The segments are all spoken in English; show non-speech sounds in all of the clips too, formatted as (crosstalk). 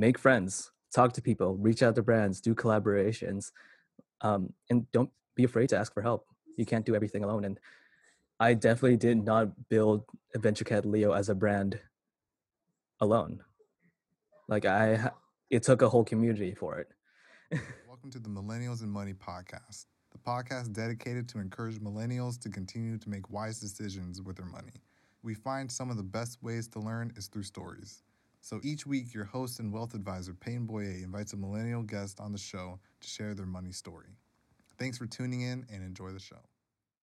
make friends, talk to people, reach out to brands, do collaborations, um, and don't be afraid to ask for help. You can't do everything alone. And I definitely did not build Adventure Cat Leo as a brand alone. Like I, it took a whole community for it. (laughs) Welcome to the Millennials and Money podcast, the podcast dedicated to encourage millennials to continue to make wise decisions with their money. We find some of the best ways to learn is through stories. So each week, your host and wealth advisor, Payne Boyer, invites a millennial guest on the show to share their money story. Thanks for tuning in and enjoy the show.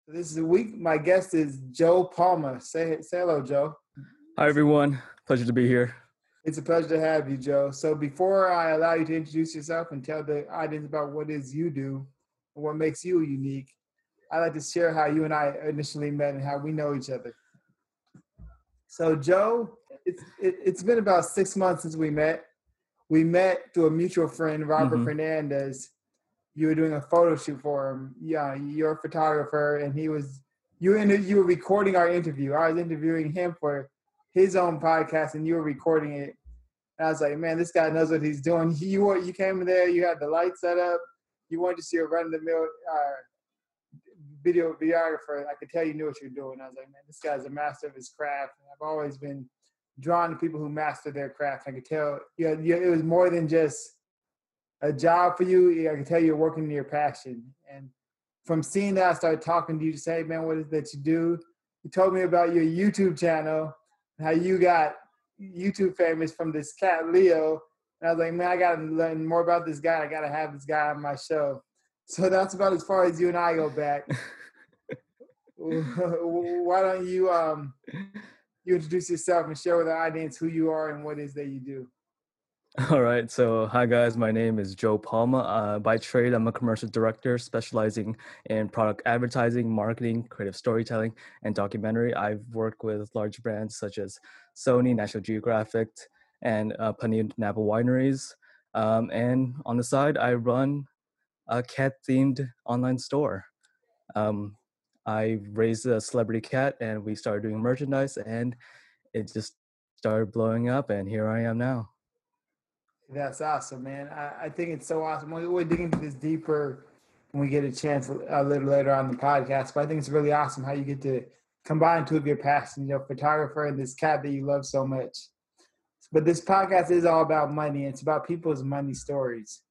This is a week. My guest is Joe Palma. Say, say hello, Joe. Hi, everyone. Pleasure to be here. It's a pleasure to have you, Joe. So before I allow you to introduce yourself and tell the audience about what it is you do and what makes you unique, I'd like to share how you and I initially met and how we know each other. So, Joe, it's it, has been about six months since we met. We met through a mutual friend, Robert mm-hmm. Fernandez. You were doing a photo shoot for him. Yeah, you're a photographer, and he was you were in, you were recording our interview. I was interviewing him for his own podcast, and you were recording it. And I was like, man, this guy knows what he's doing. He, (laughs) you were, you came there, you had the light set up. You wanted to see a run of the mill uh, video videographer. I could tell you knew what you're doing. I was like, man, this guy's a master of his craft. And I've always been drawn to people who master their craft. I could tell yeah, yeah, it was more than just a job for you. I could tell you're working in your passion. And from seeing that, I started talking to you to say, hey, man, what is that you do? You told me about your YouTube channel, how you got YouTube famous from this cat Leo. And I was like, man, I gotta learn more about this guy. I gotta have this guy on my show. (laughs) So that's about as far as you and I go back. (laughs) (laughs) Why don't you um you introduce yourself and share with the audience who you are and what it is that you do. (laughs) All right. So, hi guys. My name is Joe Palma. Uh, by trade, I'm a commercial director specializing in product advertising, marketing, creative storytelling, and documentary. I've worked with large brands such as Sony, National Geographic, and uh, Panini Napa Wineries. Um, and on the side, I run a cat-themed online store. Um, I raised a celebrity cat and we started doing merchandise and it just started blowing up and here I am now. That's awesome, man. I, I think it's so awesome. We, we'll dig into this deeper when we get a chance a little later on the podcast, but I think it's really awesome how you get to combine two of your passions, you know, photographer and this cat that you love so much. But this podcast is all about money. It's about people's money stories.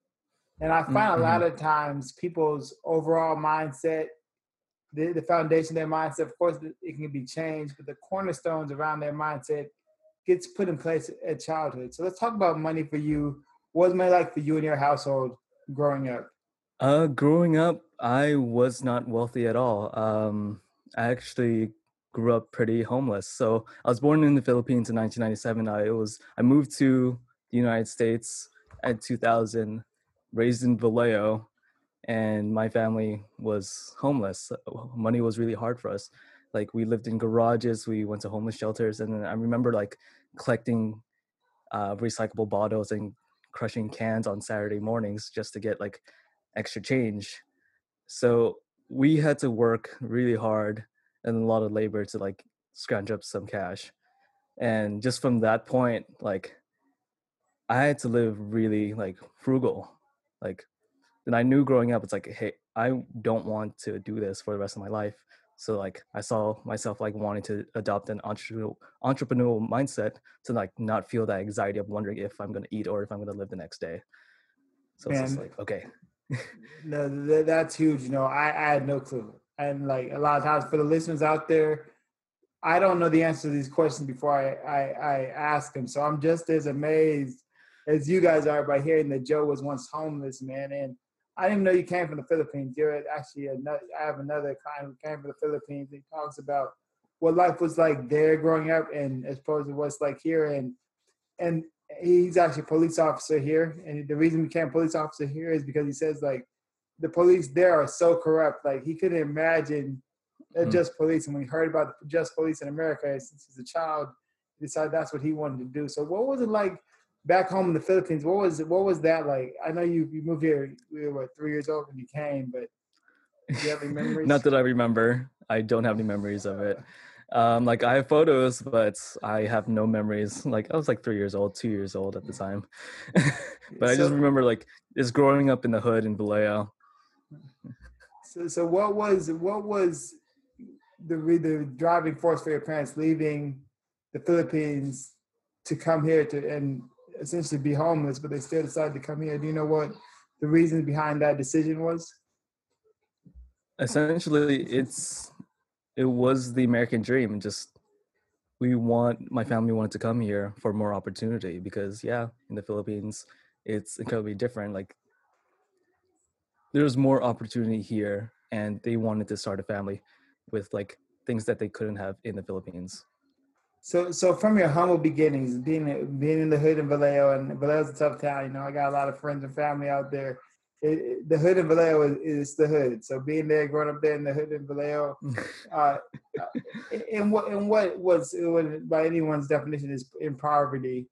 And I find mm-hmm. a lot of times people's overall mindset the, the foundation their mindset. Of course, it can be changed, but the cornerstones around their mindset gets put in place at childhood. So let's talk about money for you. What was money like for you and your household growing up? Uh, growing up, I was not wealthy at all. Um, I actually grew up pretty homeless. So I was born in the Philippines in 1997. I was I moved to the United States at 2000, raised in Vallejo, and my family was homeless. Money was really hard for us. Like we lived in garages, we went to homeless shelters, and I remember like collecting uh, recyclable bottles and crushing cans on Saturday mornings just to get like extra change. So we had to work really hard and a lot of labor to like scrounge up some cash. And just from that point, like I had to live really like frugal. Like then I knew growing up, it's like, hey, I don't want to do this for the rest of my life. So like I saw myself like wanting to adopt an entrepreneurial entrepreneurial mindset to like not feel that anxiety of wondering if I'm gonna eat or if I'm gonna live the next day. So Man, it's just like okay. (laughs) no, that's huge. You know, I, I had no clue, and like a lot of times for the listeners out there, I don't know the answer to these questions before I I, I ask them. So I'm just as amazed as you guys are by hearing that Joe was once homeless, man, and I didn't know you came from the Philippines. You're actually another, I have another client who came from the Philippines. He talks about what life was like there growing up and as opposed to what's like here. And and he's actually a police officer here. And the reason he became a police officer here is because he says like the police there are so corrupt. Like he couldn't imagine mm-hmm. just police. And when he heard about the just police in America since he's a child, he decided that's what he wanted to do. So what was it like back home in the Philippines, what was what was that like? I know you you moved here. We were what, three years old when you came, but do you have any (laughs) memories? Not that I remember. I don't have any memories of it. Um, like I have photos, but I have no memories. Like I was like three years old, two years old at the time. (laughs) but I just So- remember like just growing up in the hood in Vallejo. So, so what was what was the the driving force for your parents leaving the Philippines to come here to and essentially be homeless, but they still decided to come here? Do you know what the reason behind that decision was? Essentially, it's it was the American dream. Just we want my family wanted to come here for more opportunity because yeah, in the Philippines, it's incredibly different. Like there's more opportunity here, and they wanted to start a family with like things that they couldn't have in the Philippines. So, so from your humble beginnings, being being in the hood in Vallejo, and Vallejo's a tough town. You know, I got a lot of friends and family out there. It, it- the hood in Vallejo is, is the hood. So being there, growing up there in the hood in Vallejo, (laughs) uh, and what and what was was by anyone's definition is in poverty.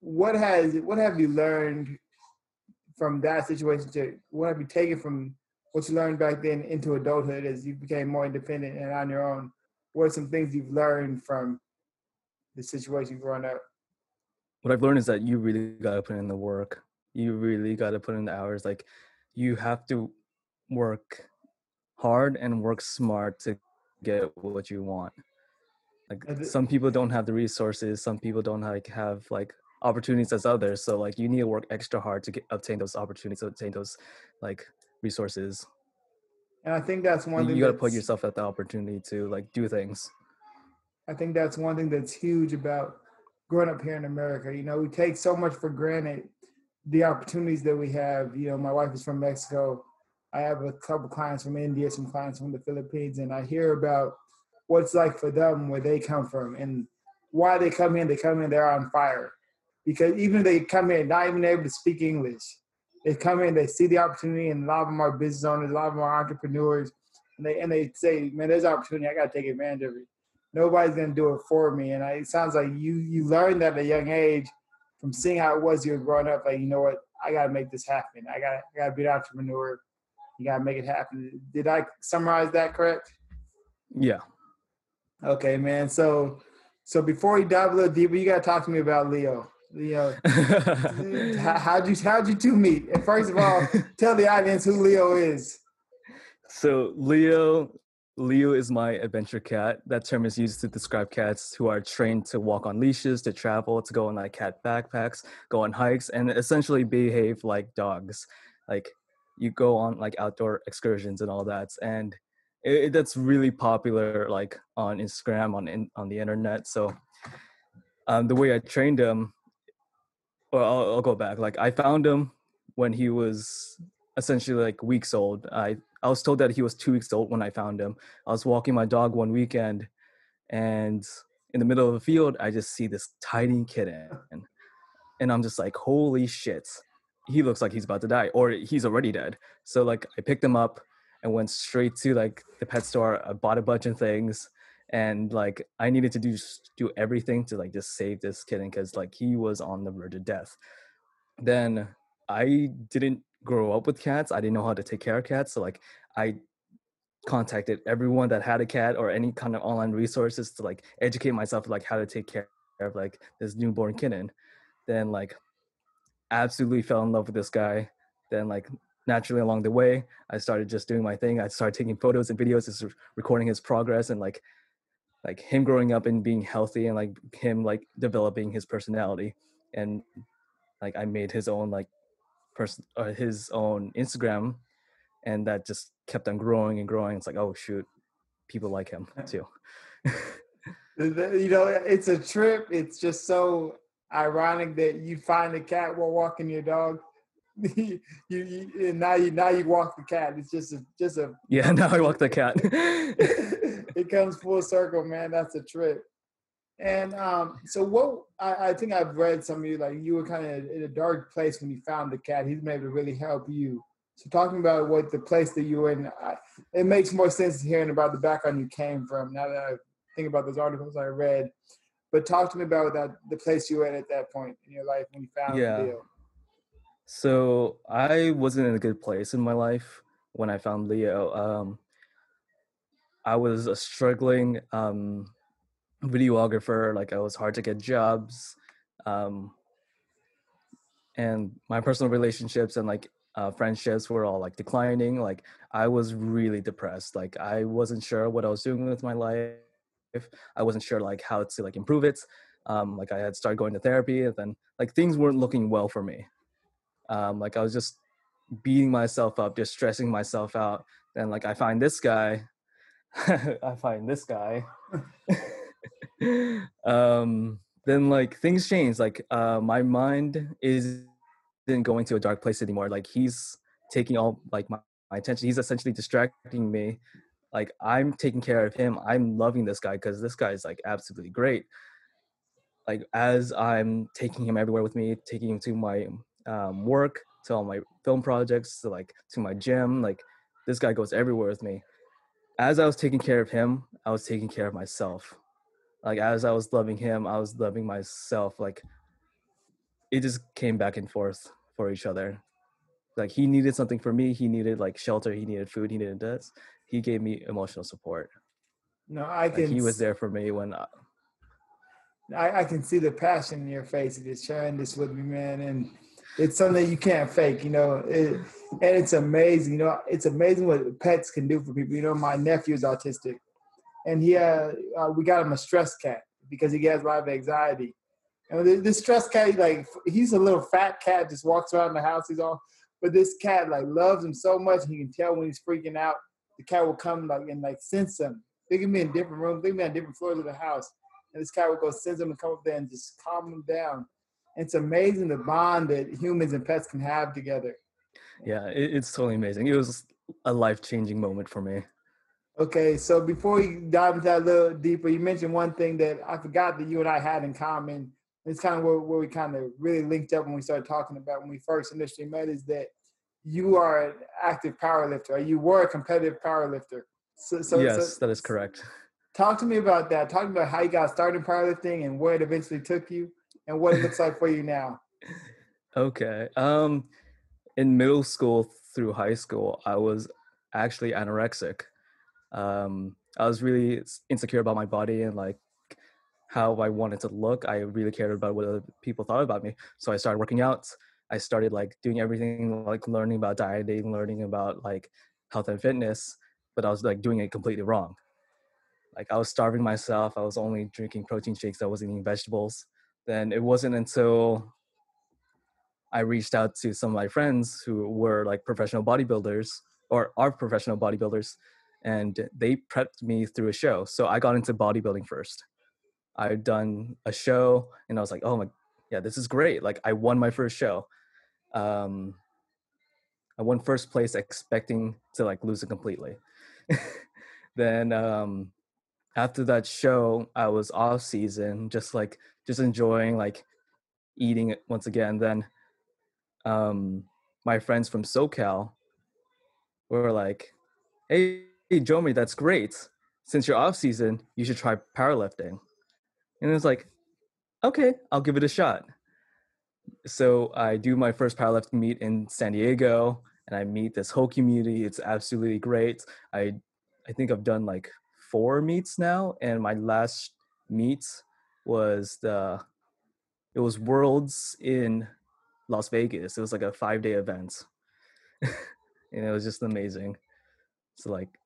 What has what have you learned from that situation? To what have you taken from what you learned back then into adulthood as you became more independent and on your own? What are some things you've learned from the situation growing up? what I've learned is that you really got to put in the work. You really got to put in the hours. Like you have to work hard and work smart to get what you want. Like th- some people don't have the resources. Some people don't like have like opportunities as others. So like you need to work extra hard to get obtain those opportunities, obtain those like resources. And I think that's one you got to put yourself at the opportunity to like do things. I think that's one thing that's huge about growing up here in America. You know, we take so much for granted the opportunities that we have. You know, my wife is from Mexico. I have a couple clients from India, some clients from the Philippines, and I hear about what it's like for them where they come from and why they come in. They come in, they're on fire. Because even if they come in not even able to speak English, they come in, they see the opportunity, and a lot of them are business owners, a lot of them are entrepreneurs, and they and they say, "Man, there's opportunity. I got to take advantage of it." Nobody's gonna do it for me. And I, it sounds like you you learned that at a young age from seeing how it was you were growing up. Like you know what, I gotta make this happen. I got to I gotta be an entrepreneur. You gotta make it happen. Did I summarize that correct? Yeah. Okay, man. So so before we dive a little deeper, you gotta talk to me about Leo. Leo, (laughs) how, how'd you how'd you two meet? And first of all, (laughs) tell the audience who Leo is. So Leo, Leo is my adventure cat. That term is used to describe cats who are trained to walk on leashes, to travel, to go on like cat backpacks, go on hikes, and essentially behave like dogs. Like you go on like outdoor excursions and all that, and it, it- that's really popular like on Instagram, on in, on the internet. So um, the way I trained him, well, I'll, I'll go back. Like I found him when he was essentially like weeks old. I I was told that he was two weeks old when I found him. I was walking my dog one weekend, and in the middle of a field, I just see this tiny kitten, and I'm just like, holy shit, he looks like he's about to die, or he's already dead. So like, I picked him up and went straight to like the pet store. I bought a bunch of things, and like I needed to do do everything to like just save this kitten because like he was on the verge of death. Then I didn't grow up with cats. I didn't know how to take care of cats. So like I contacted everyone that had a cat or any kind of online resources to like educate myself like how to take care of like this newborn kitten. Then like absolutely fell in love with this guy. Then like naturally along the way, I started just doing my thing. I started taking photos and videos, just recording his progress and like like him growing up and being healthy and like him like developing his personality and like I made his own like person uh, his own Instagram and that just kept on growing and growing. It's like, oh shoot, people like him too. You know, it's a trip. It's just so ironic that you find a cat while walking your dog. (laughs) you, you and now you now you walk the cat. It's just a just a yeah, (laughs) now I walk the cat. (laughs) it comes full circle, man. That's a trip. And um, so what I, I think I've read some of you like you were kind of in a dark place when you found the cat. He's been able to really help you. So talking about what the place that you were in, I, it makes more sense hearing about the background you came from. Now that I think about those articles I read, but talk to me about that the place you were at at that point in your life when you found Yeah. Leo. So I wasn't in a good place in my life when I found Leo. Um, I was a struggling um, videographer. Like I was hard to get jobs, um, and my personal relationships and like uh, friendships were all like declining. Like I was really depressed. Like I wasn't sure what I was doing with my life. I wasn't sure like how to like improve it. Um, like I had started going to therapy, and then like things weren't looking well for me. Um, like I was just beating myself up, just stressing myself out. Then like I find this guy, (laughs) I find this guy. (laughs) (laughs) um, then like things change. Like uh, my mind is isn't going to a dark place anymore. Like he's taking all like my, my attention. He's essentially distracting me. Like I'm taking care of him. I'm loving this guy because this guy is like absolutely great. Like as I'm taking him everywhere with me, taking him to my um, work, to all my film projects, to like to my gym. Like this guy goes everywhere with me. As I was taking care of him, I was taking care of myself. Like as I was loving him, I was loving myself. Like it just came back and forth for each other. Like he needed something for me. He needed like shelter. He needed food. He needed this. He gave me emotional support. No, I can. Like he was there for me when. I, I, I can see the passion in your face. Just sharing this with me, man, and it's something you can't fake. You know, it, and it's amazing. You know, it's amazing what pets can do for people. You know, my nephew is autistic, and he uh, uh we got him a stress cat because he has a lot of anxiety and this stress cat, like he's a little fat cat, just walks around the house. He's all, but this cat like loves him so much. He can tell when he's freaking out. The cat will come like and like sense him. They can be in different rooms. They can be on different floors of the house, and this cat will go sense him and come up there and just calm him down. It's amazing the bond that humans and pets can have together. Yeah, it's totally amazing. It was a life changing moment for me. Okay, so before we dive into that a little deeper, you mentioned one thing that I forgot that you and I had in common it's kind of where, where we kind of really linked up when we started talking about when we first initially met is that you are an active powerlifter or you were a competitive powerlifter. So, so yes, so, that is correct. Talk to me about that. Talk about how you got started in powerlifting and where it eventually took you and what it looks like for you now. (laughs) Okay. Um, in middle school through high school, I was actually anorexic. Um, I was really insecure about my body and like how I wanted to look. I really cared about what other people thought about me. So I started working out. I started like doing everything, like learning about dieting, learning about like health and fitness, but I was like doing it completely wrong. Like I was starving myself. I was only drinking protein shakes. I wasn't eating vegetables. Then it wasn't until I reached out to some of my friends who were like professional bodybuilders or are professional bodybuilders, and they prepped me through a show. So I got into bodybuilding first I'd done a show and I was like, oh my, yeah, this is great. Like I won my first show. Um, I won first place expecting to like lose it completely. (laughs) then um, after that show, I was off season, just like just enjoying like eating it once again. Then um, my friends from SoCal were like, "Hey, hey Jomi, that's great. Since you're off season, you should try powerlifting." And it was like, okay, I'll give it a shot. So I do my first powerlifting meet in San Diego and I meet this whole community. It's absolutely great. I I think I've done like four meets now, and my last meet was the it was Worlds in Las Vegas. It was like a five day event, (laughs) and it was just amazing. So like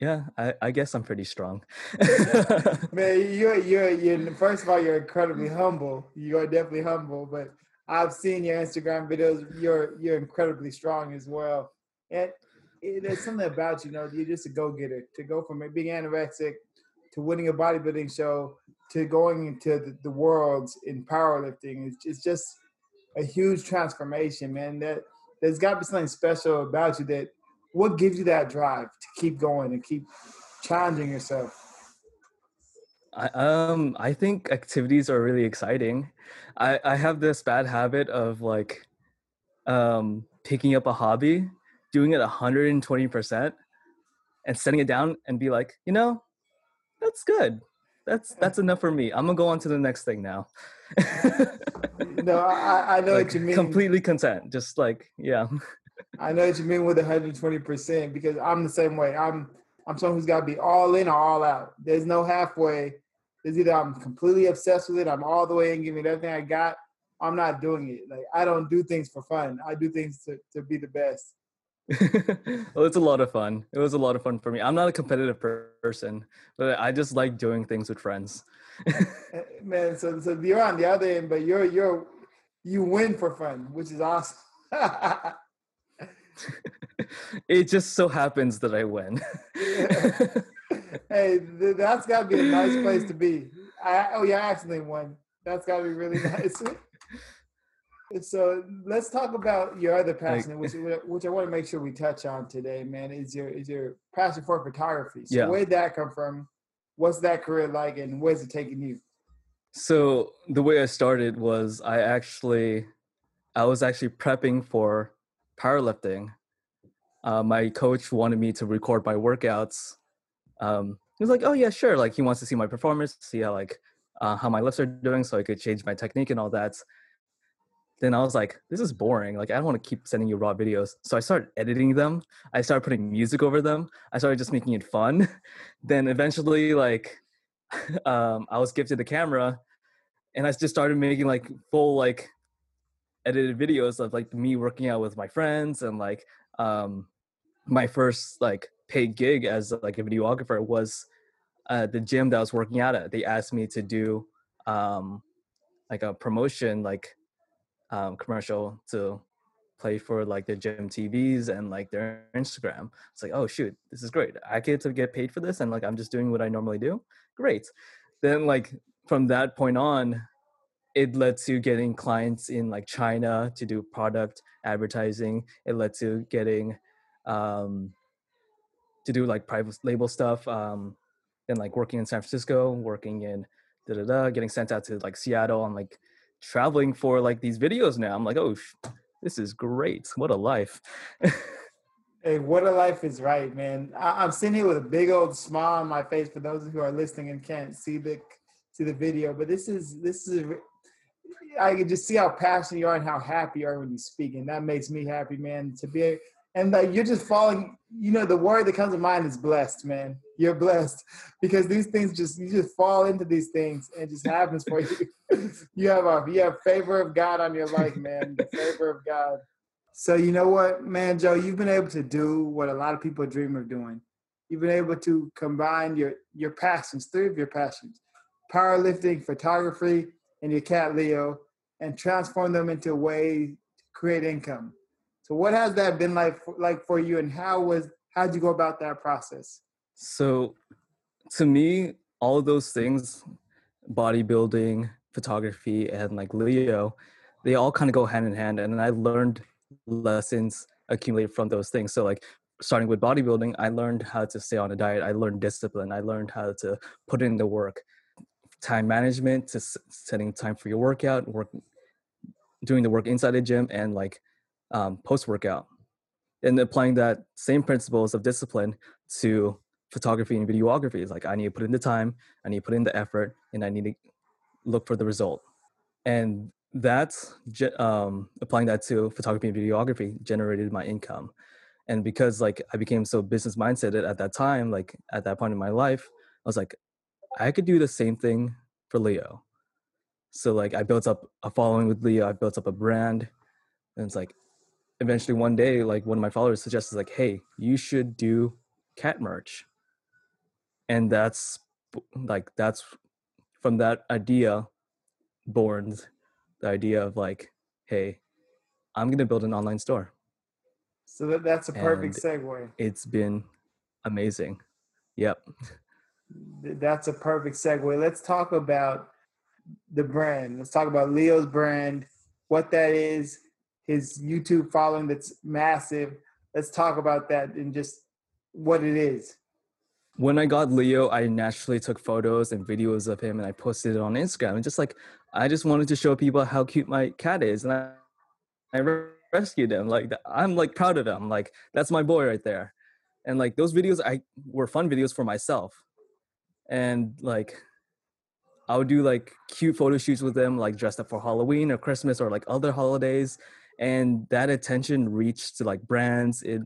yeah, I, I guess I'm pretty strong. (laughs) (laughs) Man, you're you're you're first of all you're incredibly humble. You are definitely humble, but I've seen your Instagram videos. You're you're incredibly strong as well, and it, there's something about you, you know you're just a go getter. To go from being anorexic to winning a bodybuilding show to going into the, the worlds in powerlifting, it's, it's just a huge transformation, man. That there's got to be something special about you that what gives you that drive to keep going and keep challenging yourself? I, um, I think activities are really exciting. I, I have this bad habit of like um, picking up a hobby, doing it 120%, and setting it down and be like, you know, that's good. That's that's (laughs) enough for me. I'm gonna go on to the next thing now. no, I, I know (laughs) like, what you mean. Completely content. Just like, yeah. (laughs) I know what you mean with 120 percent because I'm the same way. I'm I'm someone who's got to be all in or all out. There's no halfway. There's either I'm completely obsessed with it, I'm all the way in, giving everything I got. I'm not doing it. Like I don't do things for fun. I do things to, to be the best. (laughs) well, it's a lot of fun. It was a lot of fun for me. I'm not a competitive per- person, but I just like doing things with friends. (laughs) Eh, Man, so so you're on the other end, but you're you're you win for fun, which is awesome. (laughs) (laughs) it just so happens that I win. (laughs) (laughs) hey, th- that's got to be a nice place to be. I, oh yeah, I accidentally won. That's got to be really nice. so let's talk about your other passion, which which I want to make sure we touch on today, man. Is your is your passion for photography? So Yeah. where did that come from? What's that career like, and where's it taking you? So the way I started was I actually, I was actually prepping for powerlifting. Uh, my coach wanted me to record my workouts. Um, he was like, "Oh yeah, sure." Like he wants to see my performance, see how like uh, how my lifts are doing, so I could change my technique and all that. Then I was like, "This is boring. Like I don't want to keep sending you raw videos." So I started editing them. I started putting music over them. I started just making it fun. (laughs) then eventually, like (laughs) um, I was gifted a camera, and I just started making like full like edited videos of like me working out with my friends and like um, my first like paid gig as like a videographer was uh, the gym that I was working out at. They asked me to do um, like a promotion like um, commercial to play for like their gym TVs and like their Instagram. It's like, oh shoot, this is great. I get to get paid for this, and like I'm just doing what I normally do. Great. Then like from that point on, it lets you getting clients in like China to do product advertising. It lets you getting um, to do like private label stuff. Um, then like working in San Francisco, working in da da da, getting sent out to like Seattle. I'm like traveling for like these videos now. I'm like, oh, this is great. What a life. Hey, what a life is right, man. I, I'm sitting here with a big old smile on my face for those who are listening and can't see the see the video. But this is this is I can just see how passionate you are and how happy you are when you speak, and that makes me happy, man. To be and like you're just falling. You know, the word that comes to mind is blessed, man. You're blessed because these things just you just fall into these things and just happens for you. (laughs) you have a you have favor of God on your life, man. The favor of God. So you know what, man, Joe, you've been able to do what a lot of people dream of doing. You've been able to combine your your passions, three of your passions, powerlifting, photography, and your cat Leo, and transform them into a way to create income. So what has that been like for, like for you, and how was how'd you go about that process? So, to me, all of those things, bodybuilding, photography, and like Leo, they all kind of go hand in hand. And I learned lessons accumulated from those things. So, like starting with bodybuilding, I learned how to stay on a diet. I learned discipline. I learned how to put in the work, time management, to setting time for your workout, work, doing the work inside the gym, and like um, post workout, and applying that same principles of discipline to photography and videography is like I need to put in the time, I need to put in the effort, and I need to look for the result. And that's ge- um, applying that to photography and videography generated my income. And because like I became so business mindset at that time, like at that point in my life, I was like, I could do the same thing for Leo. So like I built up a following with Leo, I built up a brand, and it's like eventually one day, like one of my followers suggested like, hey, you should do cat merch and that's like that's from that idea born the idea of like hey i'm going to build an online store So that, that's a perfect And- segue. it's been amazing yep (laughs) That's a perfect segue. Let's talk about the brand. Let's talk about Leo's brand, what that is, his YouTube following that's massive. Let's talk about that and just what it is. when i got leo i naturally took photos and videos of him and i posted it on instagram and just like i just wanted to show people how cute my cat is and i, I rescued him like i'm like proud of him like that's my boy right there and like those videos i were fun videos for myself and like i would do like cute photo shoots with them like dressed up for halloween or christmas or like other holidays and that attention reached to like brands it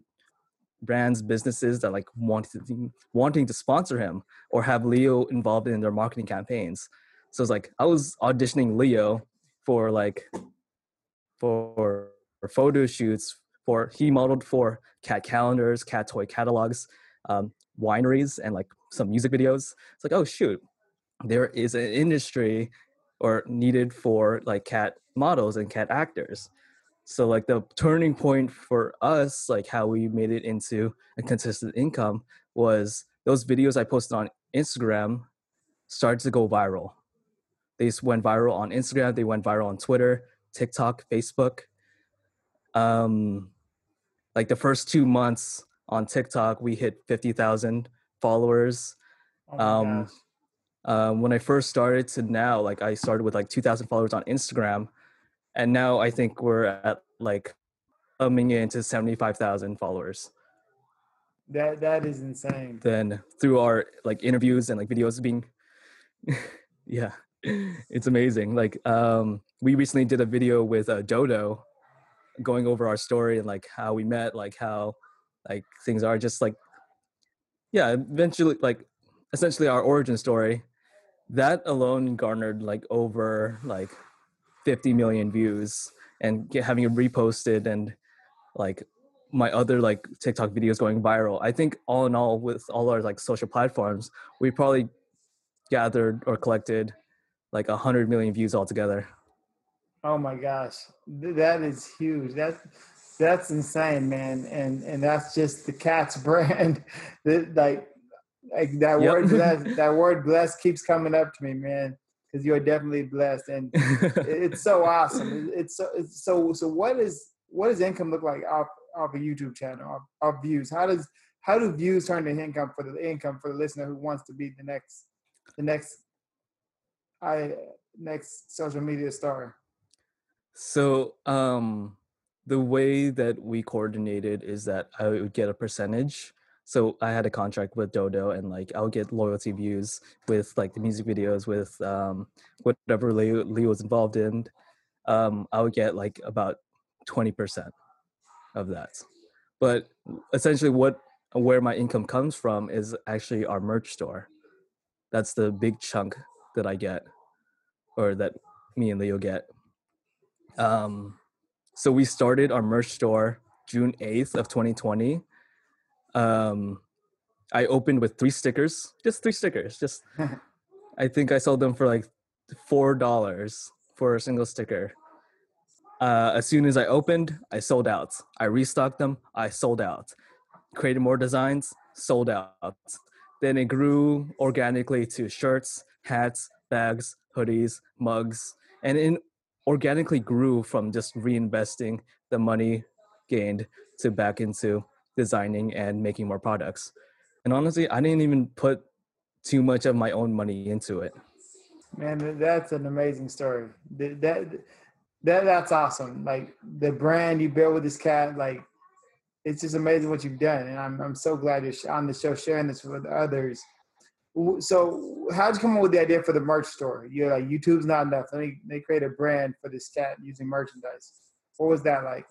brands, businesses that like wanted to, wanting to sponsor him or have Leo involved in their marketing campaigns. So it's like I was auditioning Leo for like for, for photo shoots for he modeled for cat calendars, cat toy catalogs, um, wineries, and like some music videos. It's like oh shoot, there is an industry or needed for like cat models and cat actors so like the turning point for us like how we made it into a consistent income was those videos i posted on instagram started to go viral they went viral on instagram they went viral on twitter tiktok facebook um like the first two months on tiktok we hit 50000 followers Oh um um, when I first started to now, like I started with like 2,000 followers on Instagram, and now I think we're at like coming into 75,000 followers. That that is insane. Then through our like interviews and like videos being, (laughs) yeah, it's amazing. Like um, we recently did a video with uh, Dodo, going over our story and like how we met, like how like things are, just like yeah, eventually like essentially our origin story that alone garnered like over like 50 million views and get, having it reposted and like my other like tiktok videos going viral. I think all in all with all our like social platforms we probably gathered or collected like 100 million views altogether. Oh my gosh, that is huge. That's that's insane, man. And and that's just the cat's (laughs) brand. That like like that Yep. word blessed. (laughs) That word blessed keeps coming up to me, man. Because you're definitely blessed, and (laughs) it's so awesome. It's so it's so so. What is what does income look like off off a YouTube channel? Off, off views? How does how do views turn into income for the income for the listener who wants to be the next the next I next social media star? So, um, the way that we coordinated is that I would get a percentage. So I had a contract with Dodo, and like I would get loyalty views with like the music videos, with um, whatever Leo, Leo was involved in. Um, I would get like about twenty percent of that. But essentially, what where my income comes from is actually our merch store. That's the big chunk that I get, or that me and Leo get. Um, so we started our merch store June 8th of 2020. Um, I opened with three stickers, just three stickers. Just (laughs) I think I sold them for like four dollars for a single sticker. Uh, as soon as I opened, I sold out. I restocked them. I sold out. Created more designs, sold out. Then it grew organically to shirts, hats, bags, hoodies, mugs, and in organically grew from just reinvesting the money gained to back into designing and making more products. And honestly, I didn't even put too much of my own money into it. Man, that's an amazing story. Th- That that that's awesome. Like the brand you built with this cat, like it's just amazing what you've done, and I'm I'm so glad you're on the show sharing this with others. So, how'd you come up with the idea for the merch store? You're like YouTube's not enough. Let me they create a brand for this cat using merchandise. What was that like?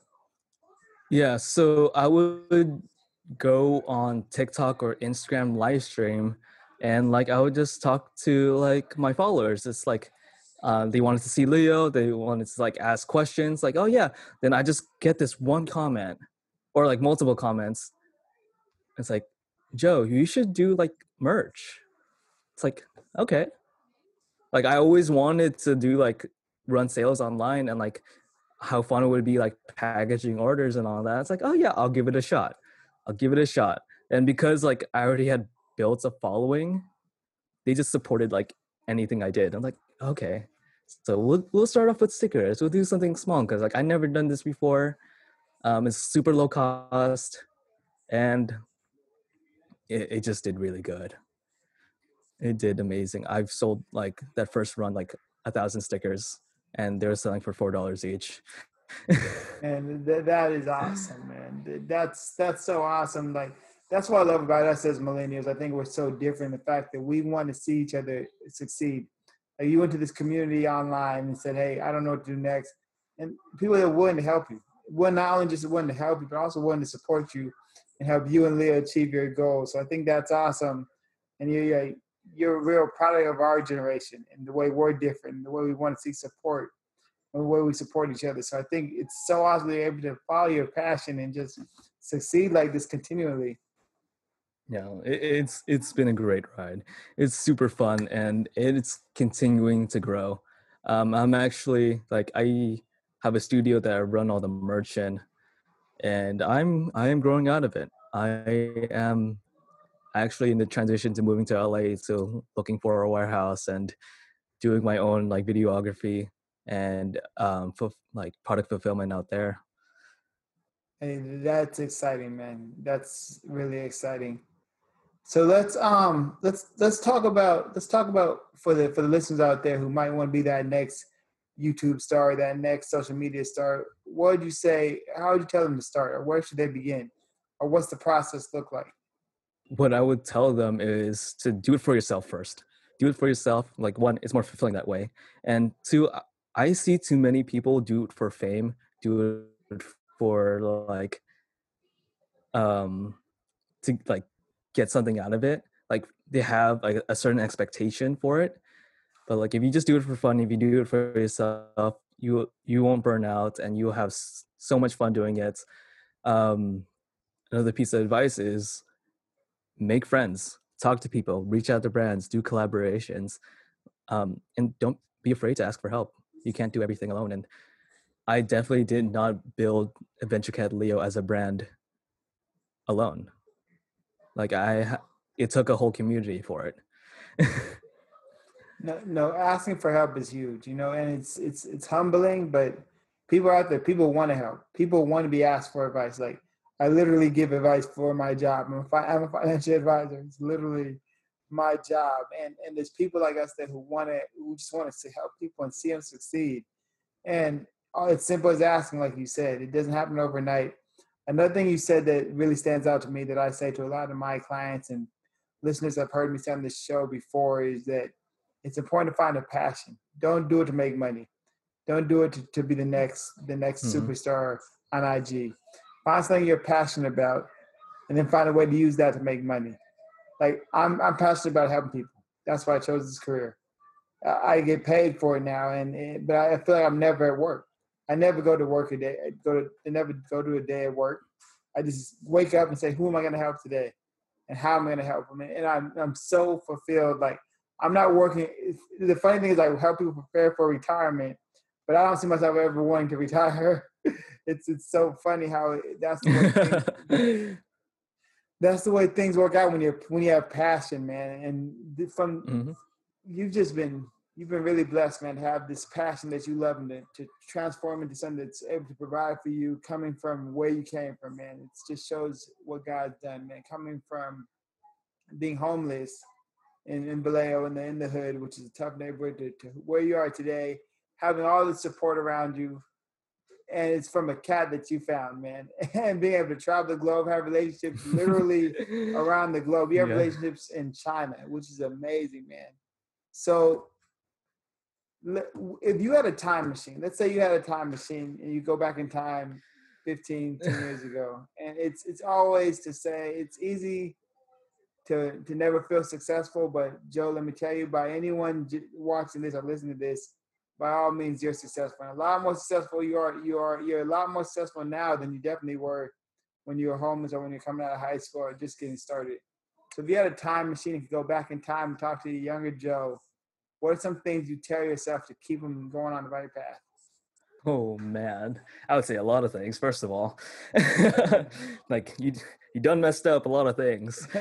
Yeah, so I would go on TikTok or Instagram live stream and like I would just talk to like my followers. It's like uh, they wanted to see Leo, they wanted to like ask questions, like, oh yeah. Then I just get this one comment or like multiple comments. It's like, Joe, you should do like merch. It's like, okay. Like I always wanted to do like run sales online and like how fun it would be like packaging orders and all that. It's like, oh yeah, I'll give it a shot. I'll give it a shot. And because like I already had built a following, they just supported like anything I did. I'm like, okay. So we'll we'll start off with stickers. We'll do something small because like I never done this before. Um, it's super low cost, and it, it just did really good. It did amazing. I've sold like that first run like a thousand stickers, and they're selling for four dollars each. (laughs) And th- that is awesome, man. That's that's so awesome. Like that's what I love about us as millennials. I think we're so different. The fact that we want to see each other succeed. Like you went to this community online and said, "Hey, I don't know what to do next," and people are willing to help you. Well, not only just willing to help you, but also willing to support you and help you and Leo achieve your goals. So I think that's awesome. And you're you're a real product of our generation and the way we're different, the way we want to see support, and the way we support each other. So I think it's so awesome to be able to follow your passion and just succeed like this continually. Yeah, it's it's been a great ride. It's super fun and it's continuing to grow. Um, I'm actually like I have a studio that I run all the merch in, and I'm I am growing out of it. I am actually in the transition to moving to LA, so looking for a warehouse and doing my own like videography and um, for like product fulfillment out there. Hey, that's exciting, man. That's really exciting. So let's um let's let's talk about let's talk about for the for the listeners out there who might want to be that next YouTube star, that next social media star. What would you say? How would you tell them to start, or where should they begin, or what's the process look like? What I would tell them is to do it for yourself first. Do it for yourself. Like one, it's more fulfilling that way, and two, I see too many people do it for fame, do it for like um to like get something out of it. Like they have like a certain expectation for it. But like if you just do it for fun, if you do it for yourself, you you won't burn out and you'll have so much fun doing it. Um, another piece of advice is make friends, talk to people, reach out to brands, do collaborations, um, and don't be afraid to ask for help. You can't do everything alone. And I definitely did not build Adventure Cat Leo as a brand alone. Like I, it took a whole community for it. no, no, asking for help is huge, you know, and it's it's it's humbling, but people out there, people want to help. People want to be asked for advice. Like I literally give advice for my job. I'm a, financial advisor. It's literally my job, and and there's people like us that who want to, who just want to help people and see them succeed. And it's simple as asking, like you said, it doesn't happen overnight. Another thing you said that really stands out to me that I say to a lot of my clients and listeners have heard me say on this show before is that it's important to find a passion. Don't do it to make money. Don't do it to, to be the next the next mm-hmm. superstar on IG. Find something you're passionate about, and then find a way to use that to make money. Like I'm I'm passionate about helping people. That's why I chose this career. I get paid for it now, and but I feel like I'm never at work. I never go to work a day. I go to I never go to a day at work. I just wake up and say, who am I going to help today, and how am I going to help them? And I'm I'm so fulfilled. Like I'm not working. The funny thing is, I help people prepare for retirement, but I don't see myself ever wanting to (laughs) retire. It's it's so funny how that's the way things, (laughs) that's the way things work out when you're when you have passion, man. And from mm-hmm. you've just been you've been really blessed, man, to have this passion that you love and to, to, transform into something that's able to provide for you coming from where you came from, man. It just shows what God's done, man. Coming from being homeless in, in Vallejo in the, in the hood, which is a tough neighborhood, to, to where you are today, having all the support around you. And it's from a cat that you found, man. (laughs) And being able to travel the globe, have relationships literally (laughs) around the globe. You have yeah. relationships in China, which is amazing, man. So if you had a time machine, let's say you had a time machine and you go back in time 15, (laughs) 10 years ago, and it's it's always to say it's easy to to never feel successful, but Joe, let me tell you, by anyone watching this or listening to this, by all means, you're successful. And a lot more successful you are. You are you're a lot more successful now than you definitely were when you were homeless or when you're coming out of high school or just getting started. So if you had a time machine, if you go back in time and talk to the younger Joe what are some things you tell yourself to keep them going on the right path? Oh man, I would say a lot of things. First of all, (laughs) like you, you done messed up a lot of things, (laughs) (laughs)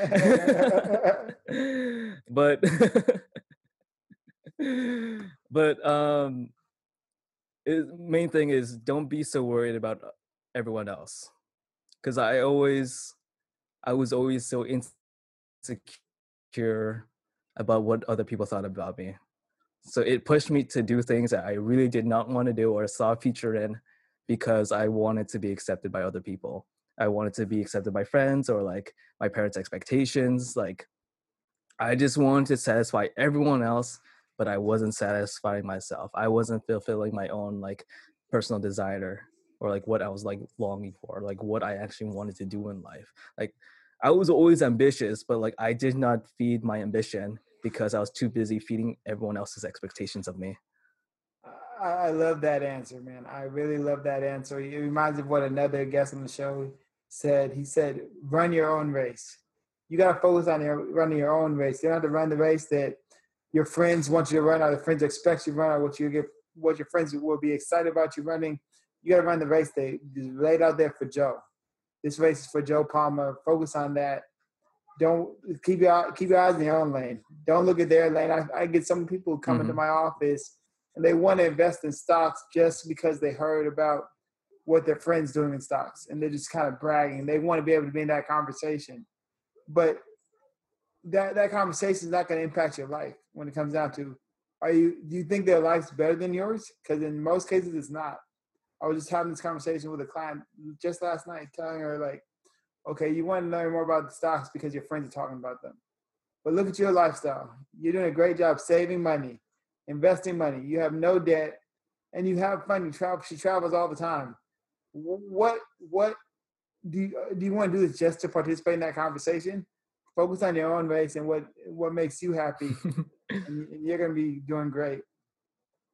but but um, it, main thing is don't be so worried about everyone else, because I always, I was always so insecure about what other people thought about me so it pushed me to do things that I really did not want to do or saw future in because I wanted to be accepted by other people. I wanted to be accepted by friends or like my parents' expectations. Like I just wanted to satisfy everyone else, but I wasn't satisfying myself. I wasn't fulfilling my own like personal desire or like what I was like longing for, like what I actually wanted to do in life. Like I was always ambitious, but like I did not feed my ambition because I was too busy feeding everyone else's expectations of me. I, love that answer, man. I really love that answer. It reminds me of what another guest on the show said. He said, "Run your own race. You got to focus on your running your own race. You don't have to run the race that your friends want you to run, or the friends expect you to run, or what you get, what your friends will be excited about you running. You got to run the race is laid out there for Joe. This race is for Joe Palma. Focus on that. Don't keep your keep your eyes in your own lane. Don't look at their lane. I, I get some people come mm-hmm. into my office and they want to invest in stocks just because they heard about what their friends doing in stocks and they're just kind of bragging. They want to be able to be in that conversation, but that that conversation is not going to impact your life when it comes down to are you do you think their life's better than yours? Because in most cases, it's not. I was just having this conversation with a client just last night, telling her like, okay, you want to learn more about the stocks because your friends are talking about them, but look at your lifestyle. You're doing a great job saving money, investing money. You have no debt, and you have fun. You travel. She travels all the time. What what do you, do you want to do this just to participate in that conversation? Focus on your own race and what what makes you happy, (laughs) and you're gonna be doing great.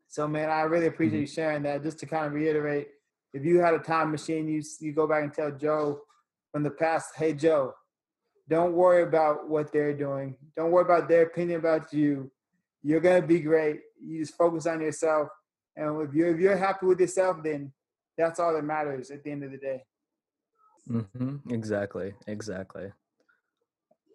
So, man, I really appreciate mm-hmm. you sharing that. Just to kind of reiterate, if you had a time machine, you you go back and tell Joe from the past, "Hey, Joe, don't worry about what they're doing. Don't worry about their opinion about you. You're gonna be great. You just focus on yourself. And if you're if you're happy with yourself, then that's all that matters at the end of the day. Mm-hmm. Exactly. Exactly.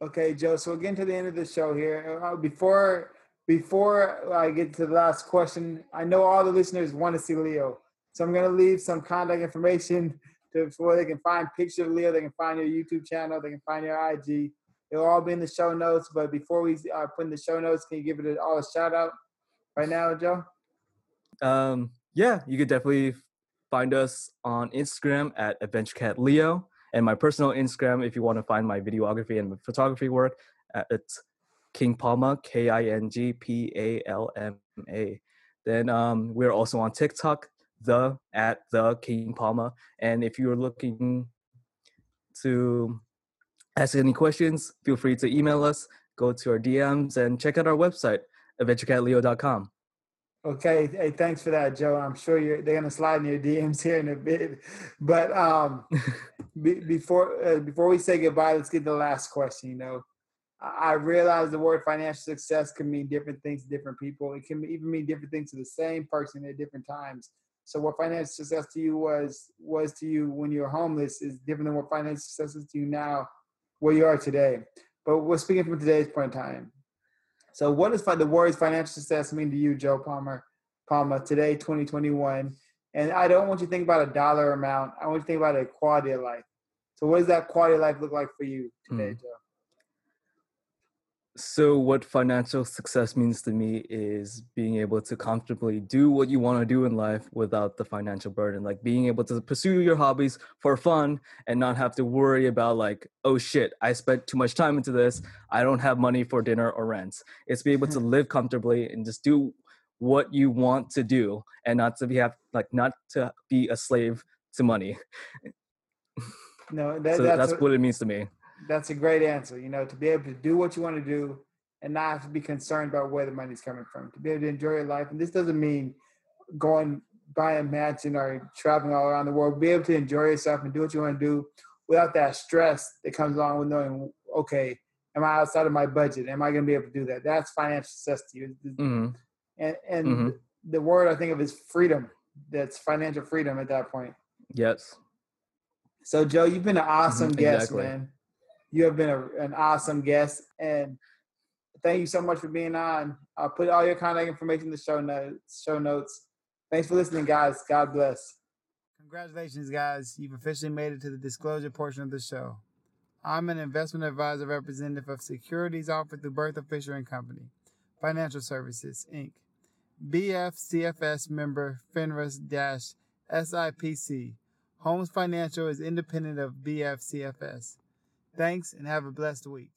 Okay, Joe. So we're getting to the end of the show here. Uh, before before I get to the last question, I know all the listeners want to see Leo, so I'm going to leave some contact information to, where they can find pictures of Leo. They can find your YouTube channel. They can find your IG. It'll all be in the show notes. But before we uh, put in the show notes, can you give it all a shout out right now, Joe? Um, yeah, you could definitely find us on Instagram at Adventure Cat Leo, and my personal Instagram if you want to find my videography and photography work. Uh, it's King Palma, K I N G P A L M A. Then um, we're also on TikTok, the at the King Palma. And if you're looking to ask any questions, feel free to email us, go to our DMs, and check out our website, adventurecatleo.com. Okay, hey, thanks for that, Joe. I'm sure you're they're gonna slide in your DMs here in a bit, but um, (laughs) be, before uh, before we say goodbye, let's get the last question. You know, I realize the word financial success can mean different things to different people. It can even mean different things to the same person at different times. So what financial success to you was was to you when you were homeless is different than what financial success is to you now, where you are today. But we're speaking from today's point in time. So what does the words financial success mean to you, Joe Palma? Palma today, 2021. And I don't want you to think about a dollar amount. I want you to think about a quality of life. So what does that quality of life look like for you today, mm. Joe? So, what financial success means to me is being able to comfortably do what you want to do in life without the financial burden. Like being able to pursue your hobbies for fun and not have to worry about, like, oh shit, I spent too much time into this. I don't have money for dinner or rent. It's be able to (laughs) live comfortably and just do what you want to do and not to be have like not to be a slave to money. No, (laughs) that, so that's, that's what, what it means to me that's a great answer. You know, to be able to do what you want to do and not have to be concerned about where the money's coming from. To be able to enjoy your life, and this doesn't mean going buy a mansion or traveling all around the world. Be able to enjoy yourself and do what you want to do without that stress that comes along with knowing, okay, am I outside of my budget? Am I going to be able to do that? That's financial success to you. Mm-hmm. And and mm-hmm. the word I think of is freedom. That's financial freedom at that point. Yes. So Joe, you've been an awesome mm-hmm, guest, exactly. man. You have been a, an awesome guest, and thank you so much for being on. I'll put all your contact information in the show notes. Show notes. Thanks for listening, guys. God bless. Congratulations, guys. You've officially made it to the disclosure portion of the show. I'm an investment advisor representative of securities offered through Berthel Fisher and Company, Financial Services, Inc. BFCFS member FINRA SIPC. Holmes Financial is independent of BFCFS. Thanks and have a blessed week.